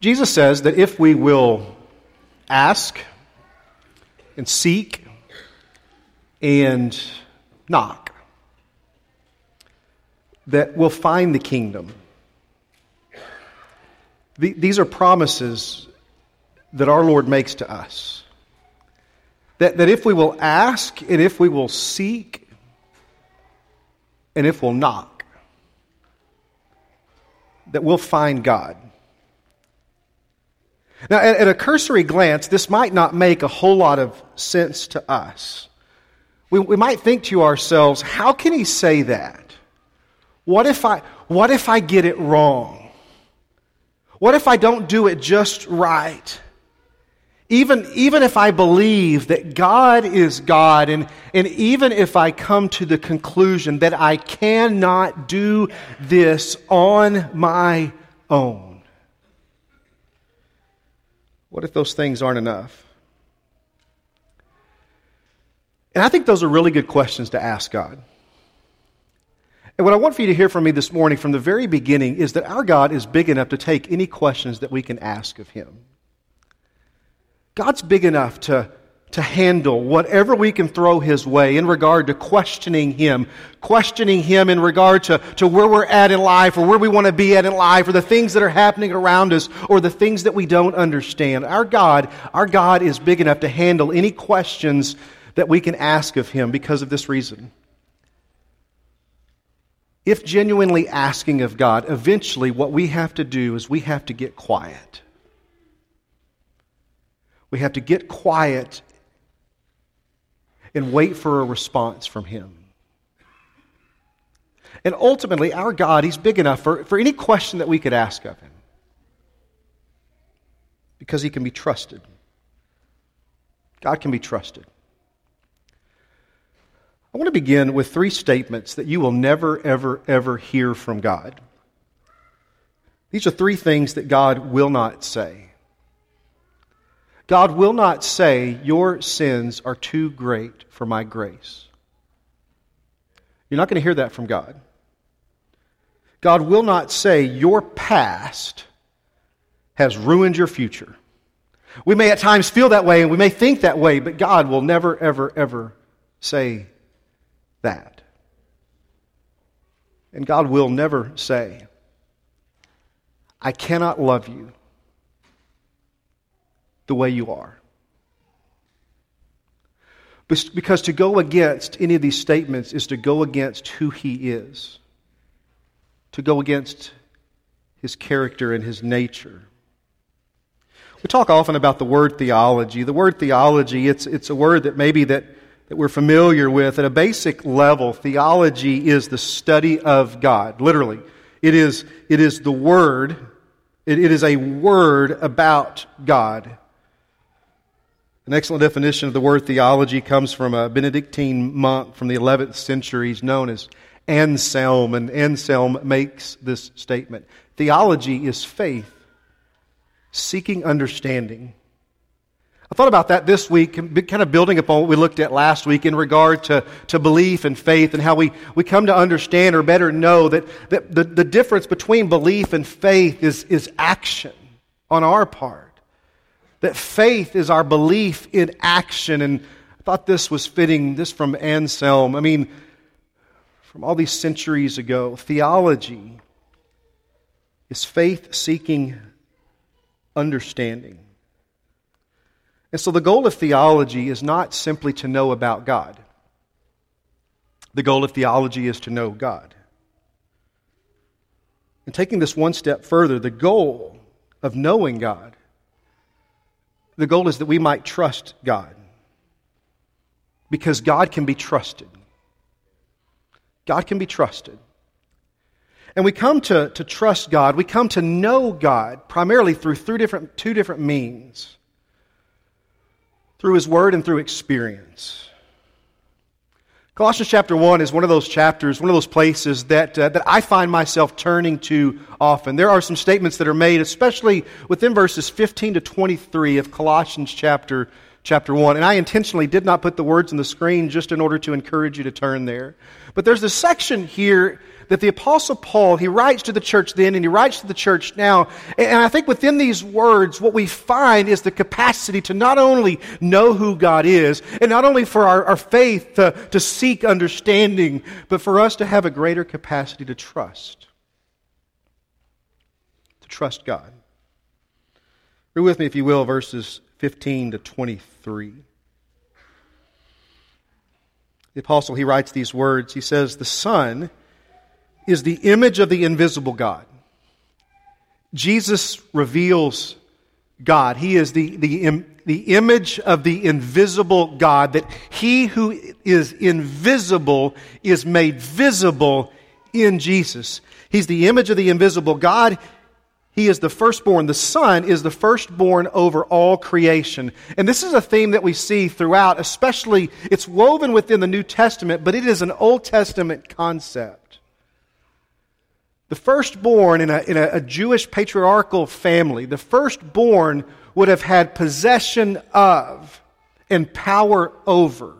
Jesus says that if we will ask and seek and knock, that we'll find the kingdom. These are promises that our Lord makes to us. That, that if we will ask and if we will seek and if we'll knock, that we'll find God. Now, at, at, a cursory glance, this might not make a whole lot of sense to us. We, we might think to ourselves, how can he say that? What if I, what if I get it wrong? What if I don't do it just right? Even, even if I believe that God is God, and, and even if I come to the conclusion that I cannot do this on my own, what if those things aren't enough? And I think those are really good questions to ask God. And what I want for you to hear from me this morning from the very beginning is that our God is big enough to take any questions that we can ask of Him. God's big enough to, to handle whatever we can throw His way in regard to questioning Him, questioning Him in regard to, to where we're at in life or where we want to be at in life or the things that are happening around us or the things that we don't understand. Our God, our God is big enough to handle any questions that we can ask of Him because of this reason. If genuinely asking of God, eventually what we have to do is we have to get quiet. We have to get quiet and wait for a response from Him. And ultimately, our God, He's big enough for, for any question that we could ask of Him because He can be trusted. God can be trusted. I want to begin with three statements that you will never, ever, ever hear from God. These are three things that God will not say. God will not say, Your sins are too great for my grace. You're not going to hear that from God. God will not say, Your past has ruined your future. We may at times feel that way and we may think that way, but God will never, ever, ever say that. And God will never say, I cannot love you the way you are. Because to go against any of these statements is to go against who he is, to go against his character and his nature. We talk often about the word theology. The word theology, it's, it's a word that maybe that, that we're familiar with. At a basic level, theology is the study of God, literally. It is, it is the word, it, it is a word about God. An excellent definition of the word theology comes from a Benedictine monk from the 11th century. Known as Anselm, and Anselm makes this statement Theology is faith, seeking understanding. I thought about that this week, kind of building upon what we looked at last week in regard to, to belief and faith and how we, we come to understand or better know that, that the, the difference between belief and faith is, is action on our part. That faith is our belief in action. And I thought this was fitting, this from Anselm. I mean, from all these centuries ago, theology is faith seeking understanding. And so the goal of theology is not simply to know about God. The goal of theology is to know God. And taking this one step further, the goal of knowing God the goal is that we might trust God. Because God can be trusted. God can be trusted. And we come to, to trust God, we come to know God primarily through, through different, two different means through His Word and through experience. Colossians chapter 1 is one of those chapters, one of those places that, uh, that I find myself turning to often. There are some statements that are made, especially within verses 15 to 23 of Colossians chapter chapter 1. And I intentionally did not put the words on the screen just in order to encourage you to turn there. But there's a section here that the Apostle Paul, he writes to the church then and he writes to the church now. And I think within these words, what we find is the capacity to not only know who God is, and not only for our, our faith to, to seek understanding, but for us to have a greater capacity to trust. To trust God. Read with me, if you will, verses 15 to 23. The apostle, he writes these words. He says, The Son is the image of the invisible God. Jesus reveals God. He is the, the, the image of the invisible God, that he who is invisible is made visible in Jesus. He's the image of the invisible God. He is the firstborn. The Son is the firstborn over all creation. And this is a theme that we see throughout, especially it's woven within the New Testament, but it is an Old Testament concept. The firstborn in a, in a, a Jewish patriarchal family, the firstborn would have had possession of and power over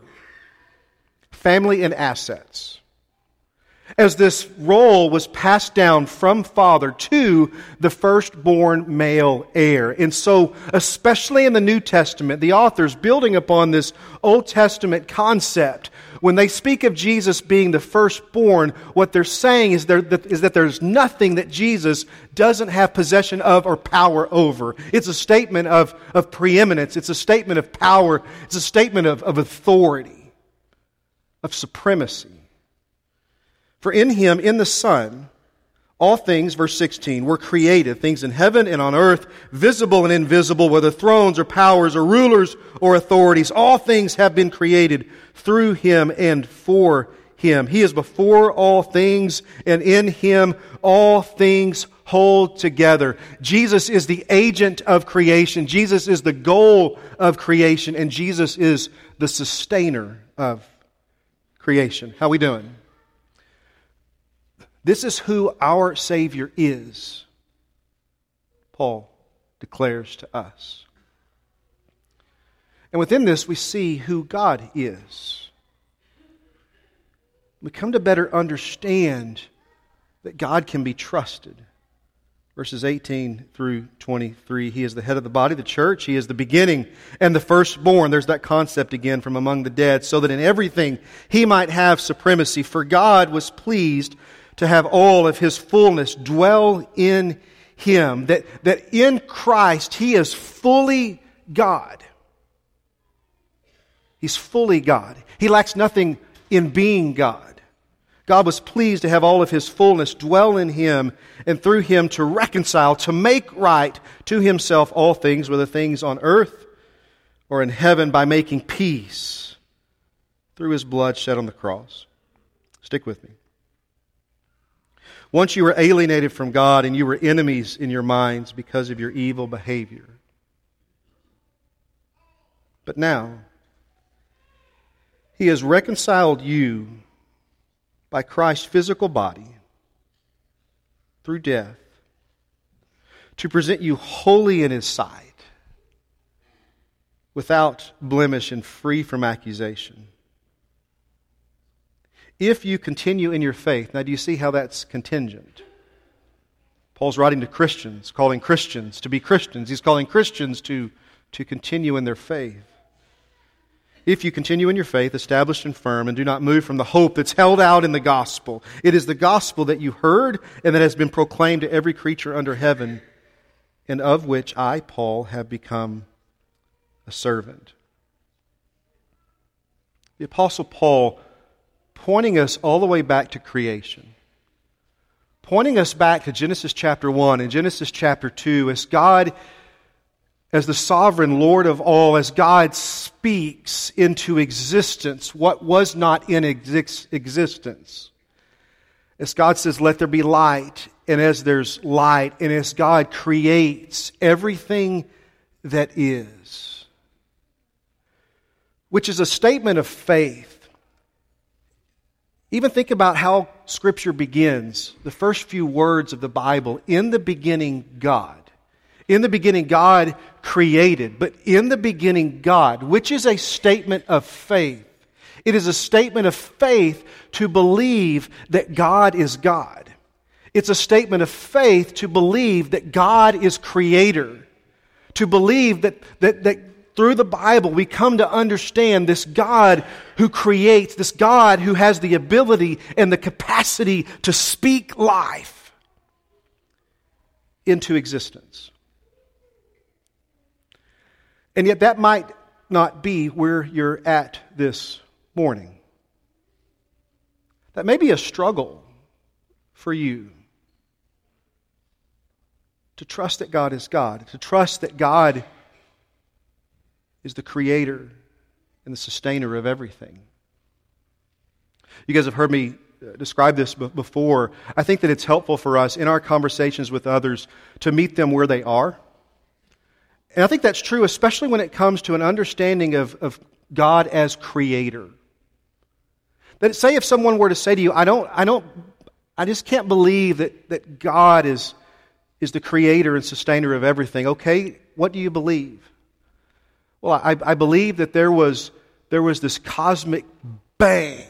family and assets as this role was passed down from father to the firstborn male heir. And so, especially in the New Testament, the authors building upon this Old Testament concept, when they speak of Jesus being the firstborn, what they're saying is, there, that, is that there's nothing that Jesus doesn't have possession of or power over. It's a statement of, of preeminence, it's a statement of power, it's a statement of, of authority, of supremacy. For in him, in the Son, all things, verse 16, were created, things in heaven and on earth, visible and invisible, whether thrones or powers or rulers or authorities. All things have been created through him and for him. He is before all things, and in him all things hold together. Jesus is the agent of creation. Jesus is the goal of creation, and Jesus is the sustainer of creation. How we doing? This is who our Savior is, Paul declares to us. And within this, we see who God is. We come to better understand that God can be trusted. Verses 18 through 23. He is the head of the body, the church. He is the beginning and the firstborn. There's that concept again from among the dead, so that in everything he might have supremacy. For God was pleased to have all of his fullness dwell in him. That, that in Christ he is fully God. He's fully God. He lacks nothing in being God. God was pleased to have all of his fullness dwell in him and through him to reconcile, to make right to himself all things, whether things on earth or in heaven, by making peace through his blood shed on the cross. Stick with me. Once you were alienated from God and you were enemies in your minds because of your evil behavior. But now, He has reconciled you by Christ's physical body through death to present you holy in His sight, without blemish and free from accusation if you continue in your faith. Now, do you see how that's contingent? Paul's writing to Christians, calling Christians to be Christians. He's calling Christians to, to continue in their faith. If you continue in your faith, established and firm, and do not move from the hope that's held out in the gospel, it is the gospel that you heard and that has been proclaimed to every creature under heaven, and of which I, Paul, have become a servant. The Apostle Paul pointing us all the way back to creation. Pointing us back to Genesis chapter 1 and Genesis chapter 2 as God, as the sovereign Lord of all, as God speaks into existence what was not in ex- existence. As God says, let there be light, and as there's light, and as God creates everything that is, which is a statement of faith even think about how Scripture begins. The first few words of the Bible in the beginning, God. In the beginning, God created. But in the beginning, God, which is a statement of faith. It is a statement of faith to believe that God is God. It's a statement of faith to believe that God is creator. To believe that, that, that through the Bible we come to understand this God who creates, this God who has the ability and the capacity to speak life into existence. And yet, that might not be where you're at this morning. That may be a struggle for you to trust that God is God, to trust that God is the creator and the sustainer of everything. You guys have heard me uh, describe this before. I think that it's helpful for us in our conversations with others to meet them where they are. And I think that's true, especially when it comes to an understanding of, of God as creator. That say if someone were to say to you, I don't, I don't, I just can't believe that, that God is, is the creator and sustainer of everything. Okay, what do you believe? Well, I, I believe that there was, there was this cosmic bang.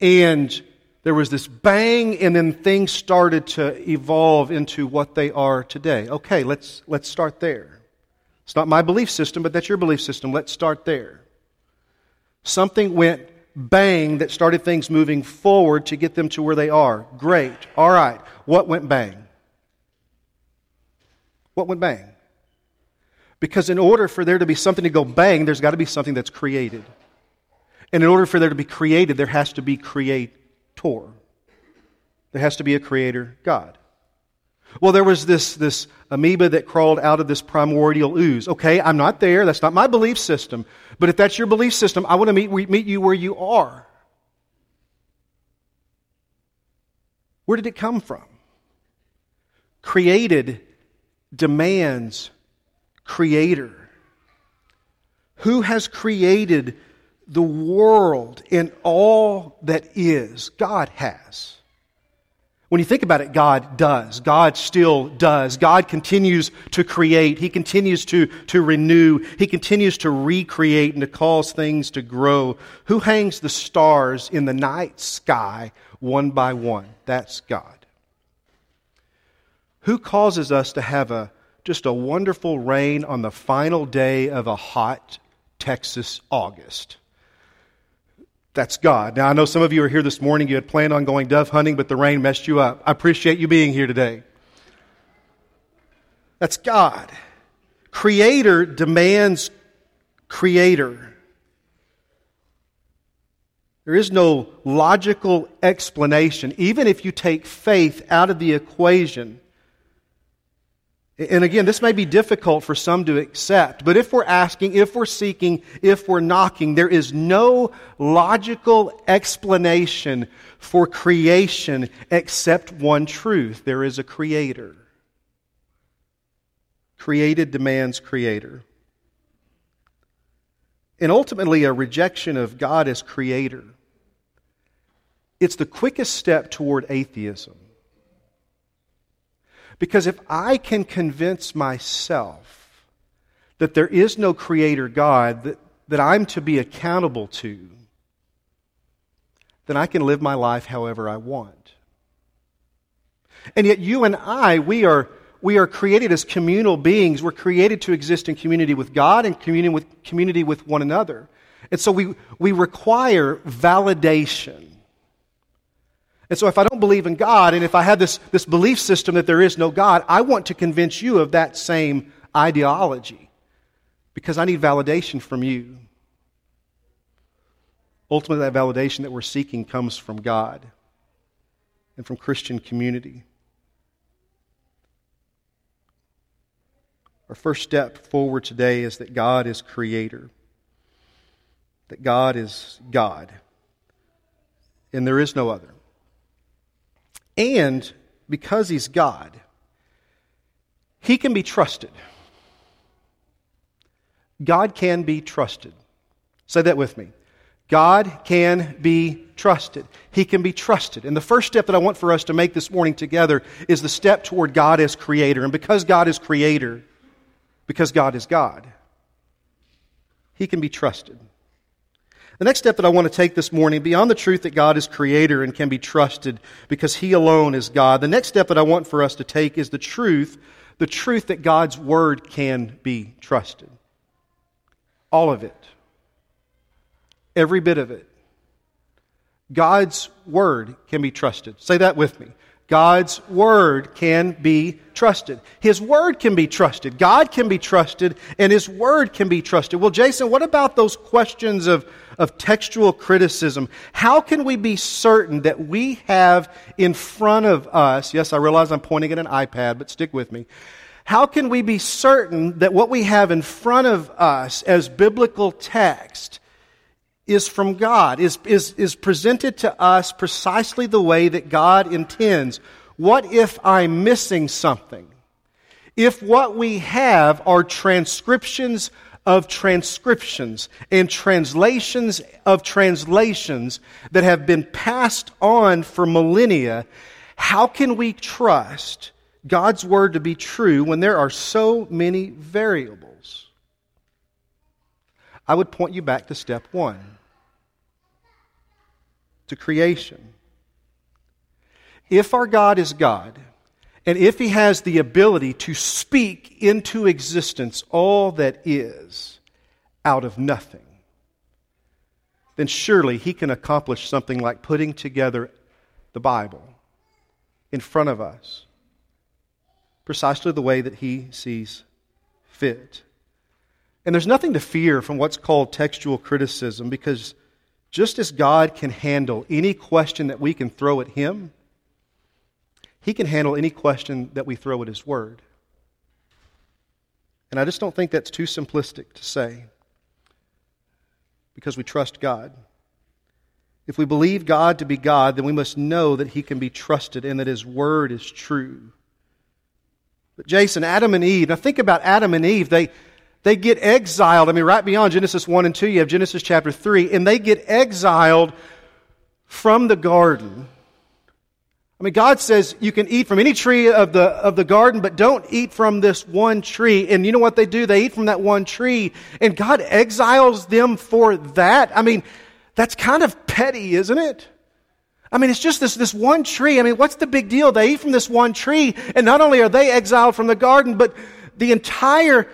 And there was this bang, and then things started to evolve into what they are today. Okay, let's, let's start there. It's not my belief system, but that's your belief system. Let's start there. Something went bang that started things moving forward to get them to where they are. Great. All right. What went bang? What went bang? Because in order for there to be something to go bang, there's got to be something that's created. And in order for there to be created, there has to be creator. There has to be a creator, God. Well, there was this, this amoeba that crawled out of this primordial ooze. Okay, I'm not there. That's not my belief system. But if that's your belief system, I want to meet, meet you where you are. Where did it come from? Created demands creator. Who has created the world and all that is? God has. When you think about it, God does. God still does. God continues to create. He continues to, to renew. He continues to recreate and to cause things to grow. Who hangs the stars in the night sky one by one? That's God. Who causes us to have a, just a wonderful rain on the final day of a hot Texas August? That's God. Now, I know some of you are here this morning. You had planned on going dove hunting, but the rain messed you up. I appreciate you being here today. That's God. Creator demands creator. There is no logical explanation. Even if you take faith out of the equation, and again, this may be difficult for some to accept, but if we're asking, if we're seeking, if we're knocking, there is no logical explanation for creation except one truth there is a creator. Created demands creator. And ultimately, a rejection of God as creator. It's the quickest step toward atheism. Because if I can convince myself that there is no creator God that, that I'm to be accountable to, then I can live my life however I want. And yet, you and I, we are, we are created as communal beings. We're created to exist in community with God and community with, community with one another. And so we, we require validation. And so, if I don't believe in God, and if I have this, this belief system that there is no God, I want to convince you of that same ideology because I need validation from you. Ultimately, that validation that we're seeking comes from God and from Christian community. Our first step forward today is that God is creator, that God is God, and there is no other. And because he's God, he can be trusted. God can be trusted. Say that with me. God can be trusted. He can be trusted. And the first step that I want for us to make this morning together is the step toward God as creator. And because God is creator, because God is God, He can be trusted. The next step that I want to take this morning, beyond the truth that God is creator and can be trusted because He alone is God, the next step that I want for us to take is the truth, the truth that God's Word can be trusted. All of it. Every bit of it. God's Word can be trusted. Say that with me. God's Word can be trusted. His Word can be trusted. God can be trusted, and His Word can be trusted. Well, Jason, what about those questions of, of textual criticism? How can we be certain that we have in front of us, yes, I realize I'm pointing at an iPad, but stick with me. How can we be certain that what we have in front of us as biblical text is from God, is, is, is presented to us precisely the way that God intends. What if I'm missing something? If what we have are transcriptions of transcriptions and translations of translations that have been passed on for millennia, how can we trust God's word to be true when there are so many variables? I would point you back to step one to creation. If our God is God, and if He has the ability to speak into existence all that is out of nothing, then surely He can accomplish something like putting together the Bible in front of us precisely the way that He sees fit. And there's nothing to fear from what's called textual criticism because just as God can handle any question that we can throw at Him, He can handle any question that we throw at His Word. And I just don't think that's too simplistic to say because we trust God. If we believe God to be God, then we must know that He can be trusted and that His Word is true. But Jason, Adam and Eve, now think about Adam and Eve. They, they get exiled. I mean, right beyond Genesis 1 and 2, you have Genesis chapter 3, and they get exiled from the garden. I mean, God says you can eat from any tree of the, of the garden, but don't eat from this one tree. And you know what they do? They eat from that one tree, and God exiles them for that. I mean, that's kind of petty, isn't it? I mean, it's just this, this one tree. I mean, what's the big deal? They eat from this one tree, and not only are they exiled from the garden, but the entire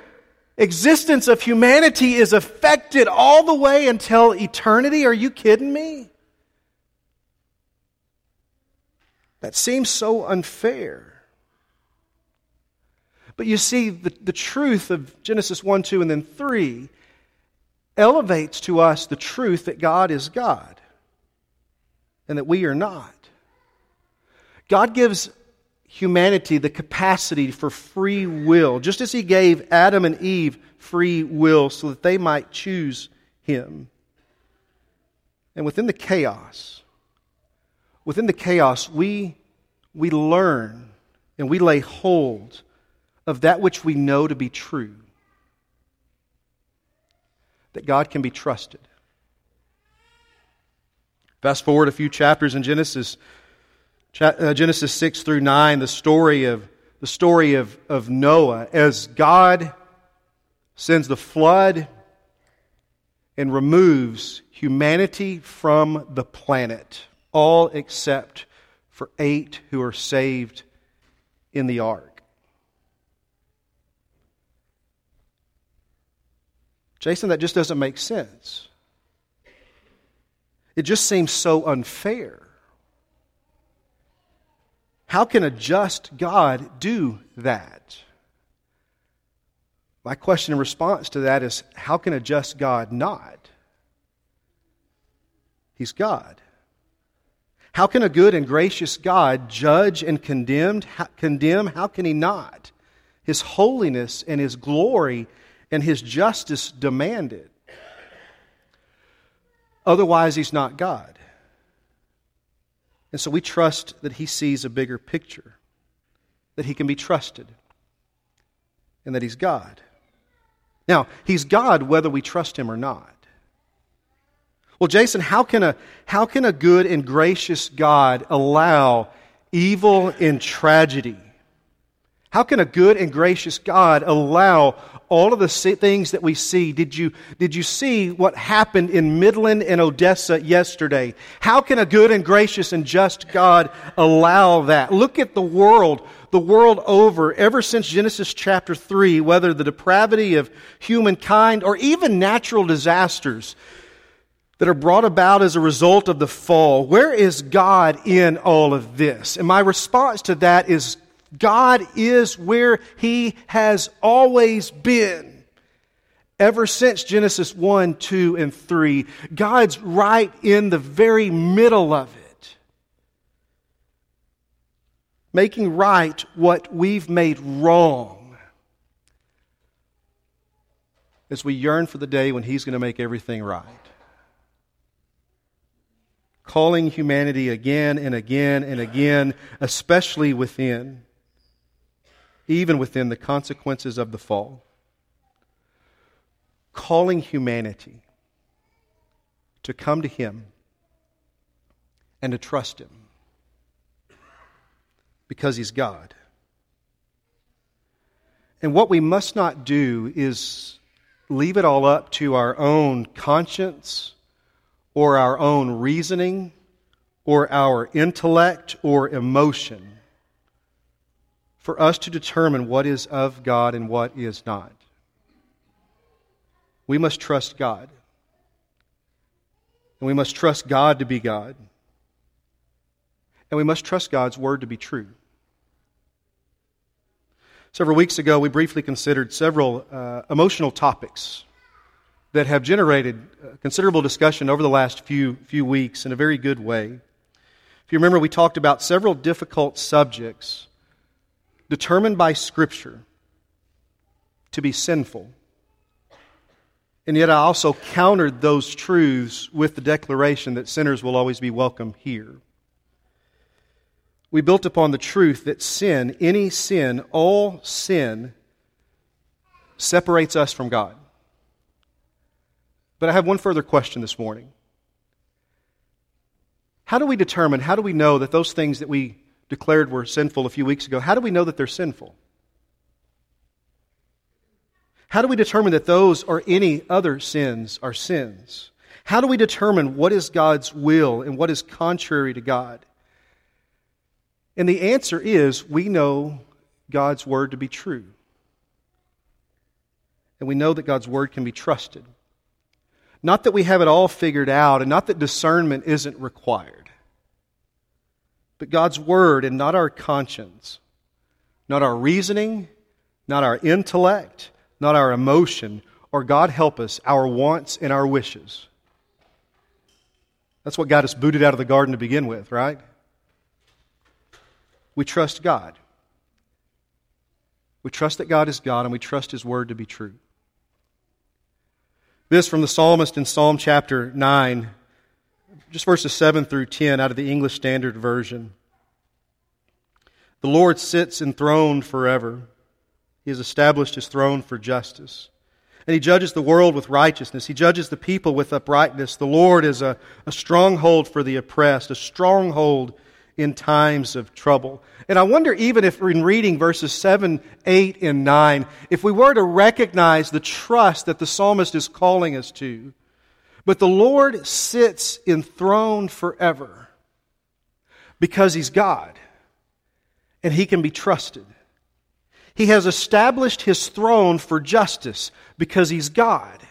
existence of humanity is affected all the way until eternity? Are you kidding me? That seems so unfair. But you see, the, the truth of Genesis 1, 2, and then 3 elevates to us the truth that God is God and that we are not. God gives humanity the capacity for free will, just as He gave Adam and Eve free will so that they might choose Him. And within the chaos, within the chaos, we, we learn and we lay hold of that which we know to be true that God can be trusted. Fast forward a few chapters in Genesis Uh, Genesis 6 through 9, the story of, the story of, of Noah, as God sends the flood and removes humanity from the planet, all except for eight who are saved in the ark. Jason, that just doesn't make sense. It just seems so unfair. How can a just God do that? My question in response to that is how can a just God not? He's God. How can a good and gracious God judge and condemn? condemn? How can he not? His holiness and his glory and his justice demand it. Otherwise, he's not God. And so we trust that He sees a bigger picture, that He can be trusted, and that He's God. Now, He's God whether we trust Him or not. Well, Jason, how can a, how can a good and gracious God allow evil and tragedy? How can a good and gracious God allow all of the things that we see? Did you, did you see what happened in Midland and Odessa yesterday? How can a good and gracious and just God allow that? Look at the world, the world over, ever since Genesis chapter 3, whether the depravity of humankind or even natural disasters that are brought about as a result of the fall. Where is God in all of this? And my response to that is God is where He has always been. Ever since Genesis 1, 2, and 3, God's right in the very middle of it. Making right what we've made wrong. As we yearn for the day when He's going to make everything right calling humanity again and again and again, especially within, even within the consequences of the fall. Calling humanity to come to Him and to trust Him because He's God. And what we must not do is leave it all up to our own conscience or our own reasoning or our intellect or emotion for us to determine what is of God and what is not. We must trust God. And we must trust God to be God. And we must trust God's word to be true. Several weeks ago, we briefly considered several uh, emotional topics that have generated considerable discussion over the last few, few weeks in a very good way. If you remember, we talked about several difficult subjects determined by Scripture to be sinful. And yet, I also countered those truths with the declaration that sinners will always be welcome here. We built upon the truth that sin, any sin, all sin, separates us from God. But I have one further question this morning. How do we determine, how do we know that those things that we declared were sinful a few weeks ago, how do we know that they're sinful? How do we determine that those or any other sins are sins? How do we determine what is God's will and what is contrary to God? And the answer is we know God's word to be true. And we know that God's word can be trusted. Not that we have it all figured out and not that discernment isn't required, but God's Word and not our conscience, not our reasoning, not our intellect, not our emotion, or God help us, our wants and our wishes. That's what got us booted out of the garden to begin with, right? We trust God. We trust that God is God and we trust His Word to be true. This from the psalmist in Psalm chapter 9, just verses 7 through 10 out of the English Standard Version. The Lord sits enthroned forever. He has established his throne for justice. And he judges the world with righteousness. He judges the people with uprightness. The Lord is a, a stronghold for the oppressed, a stronghold in times of trouble. And I wonder, even if in reading verses 7, 8, and 9, if we were to recognize the trust that the psalmist is calling us to, but the Lord sits enthroned forever because He's God and He can be trusted. He has established His throne for justice because He's God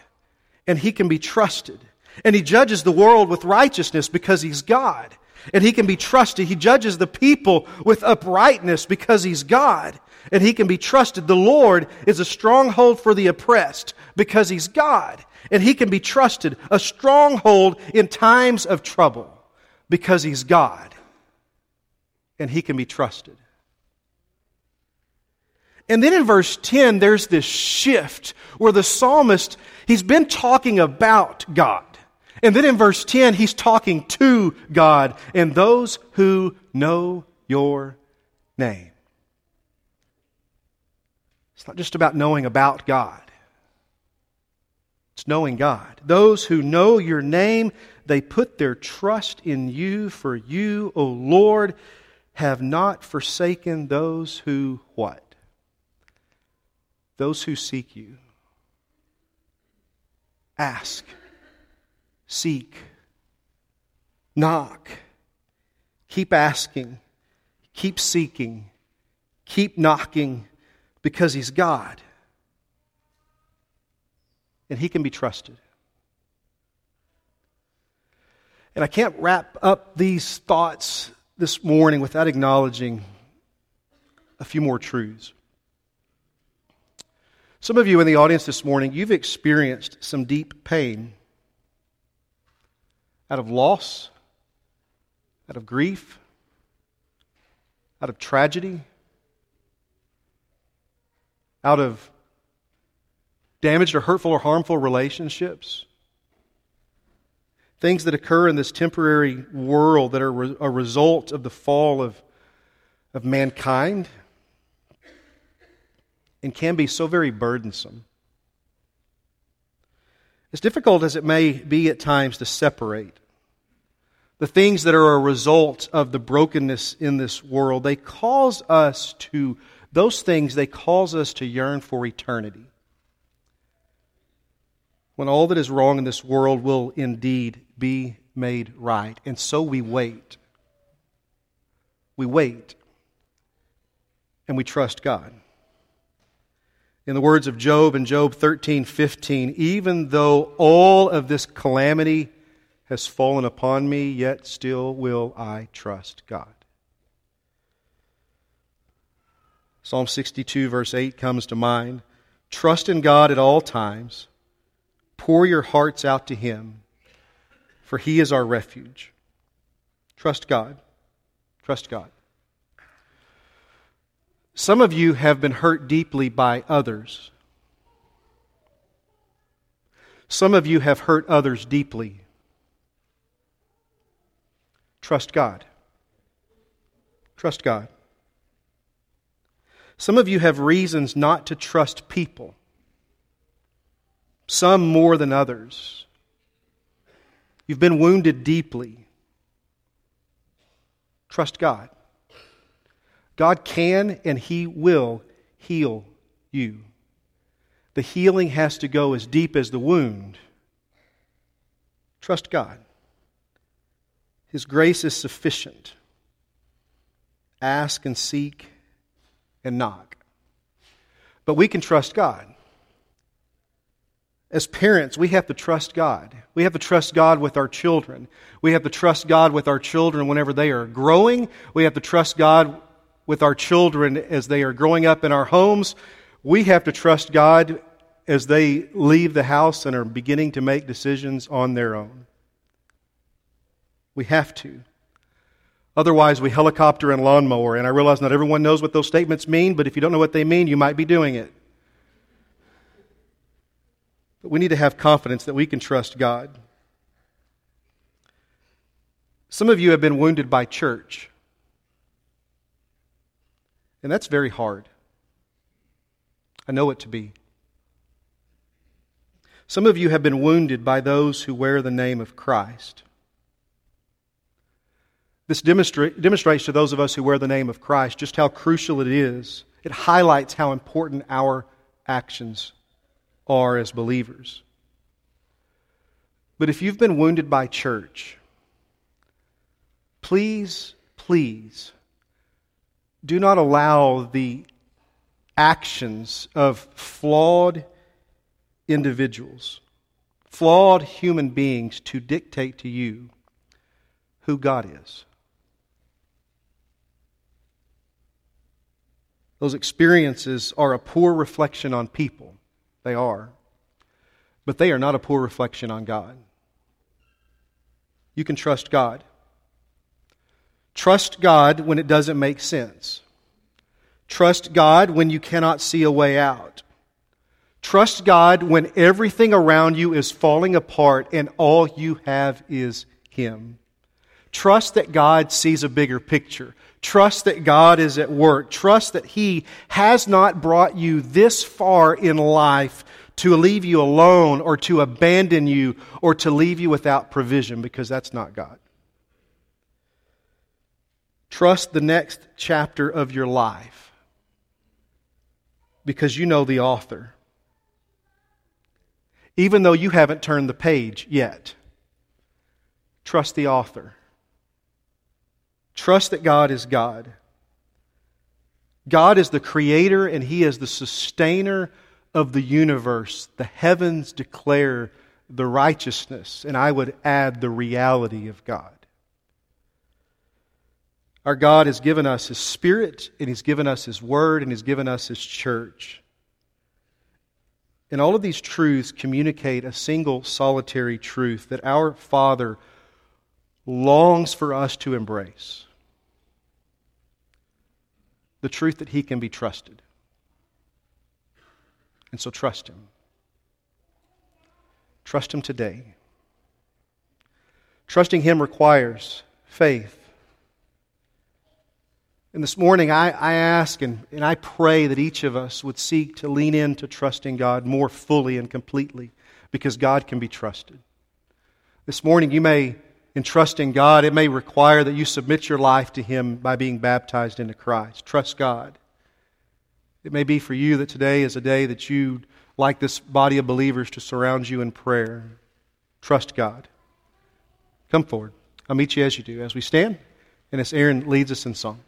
and He can be trusted. And He judges the world with righteousness because He's God and he can be trusted. He judges the people with uprightness because he's God and he can be trusted. The Lord is a stronghold for the oppressed because he's God and he can be trusted. A stronghold in times of trouble because he's God and he can be trusted. And then in verse 10, there's this shift where the psalmist, he's been talking about God. And then in verse 10, he's talking to God and those who know your name. It's not just about knowing about God, It's knowing God. Those who know your name, they put their trust in you, for you, O Lord, have not forsaken those who what? Those who seek you. Ask, seek, knock. Keep asking, keep seeking, keep knocking because He's God. And He can be trusted. And I can't wrap up these thoughts this morning without acknowledging a few more truths. Some of you in the audience this morning, you've experienced some deep pain out of loss, out of grief, out of tragedy, out of damaged or hurtful or harmful relationships. Things that occur in this temporary world that are a result of the fall of, of mankind and can be so very burdensome. As difficult as it may be at times to separate the things that are a result of the brokenness in this world, they cause us to, those things, they cause us to yearn for eternity. When all that is wrong in this world will indeed be made right. And so we wait. We wait. And we trust God. In the words of Job in Job 13 15, even though all of this calamity has fallen upon me, yet still will I trust God. Psalm 62, verse 8 comes to mind. Trust in God at all times. Pour your hearts out to Him, for He is our refuge. Trust God. Trust God. Some of you have been hurt deeply by others. Some of you have hurt others deeply. Trust God. Trust God. Some of you have reasons not to trust people, some more than others. You've been wounded deeply. Trust God. God can and He will heal you. The healing has to go as deep as the wound. Trust God. His grace is sufficient. Ask and seek and knock. But we can trust God. As parents, we have to trust God. We have to trust God with our children. We have to trust God with our children whenever they are growing. We have to trust God with our children as they are growing up in our homes. We have to trust God as they leave the house and are beginning to make decisions on their own. We have to. Otherwise, we helicopter and lawnmower. And I realize not everyone knows what those statements mean, but if you don't know what they mean, you might be doing it. But we need to have confidence that we can trust God. Some of you have been wounded by church. And that's very hard. I know it to be. Some of you have been wounded by those who wear the name of Christ. This demonstra- demonstrates to those of us who wear the name of Christ just how crucial it is. It highlights how important our actions are as believers. But if you've been wounded by church, please, please do not allow the actions of flawed individuals, flawed human beings, to dictate to you who God is. Those experiences are a poor reflection on people. They are. But they are not a poor reflection on God. You can trust God. Trust God when it doesn't make sense. Trust God when you cannot see a way out. Trust God when everything around you is falling apart and all you have is Him. Trust that God sees a bigger picture. Trust that God is at work. Trust that He has not brought you this far in life to leave you alone or to abandon you or to leave you without provision because that's not God. Trust the next chapter of your life because you know the author. Even though you haven't turned the page yet, trust the author. Trust that God is God. God is the creator and He is the sustainer of the universe. The heavens declare the righteousness, and I would add the reality of God. Our God has given us His Spirit, and He's given us His Word, and He's given us His church. And all of these truths communicate a single solitary truth that our Father longs for us to embrace the truth that He can be trusted. And so trust Him. Trust Him today. Trusting Him requires faith. And this morning, I, I ask and, and I pray that each of us would seek to lean into trusting God more fully and completely because God can be trusted. This morning, you may, in trusting God, it may require that you submit your life to Him by being baptized into Christ. Trust God. It may be for you that today is a day that you like this body of believers to surround you in prayer. Trust God. Come forward. I'll meet you as you do, as we stand and as Aaron leads us in song.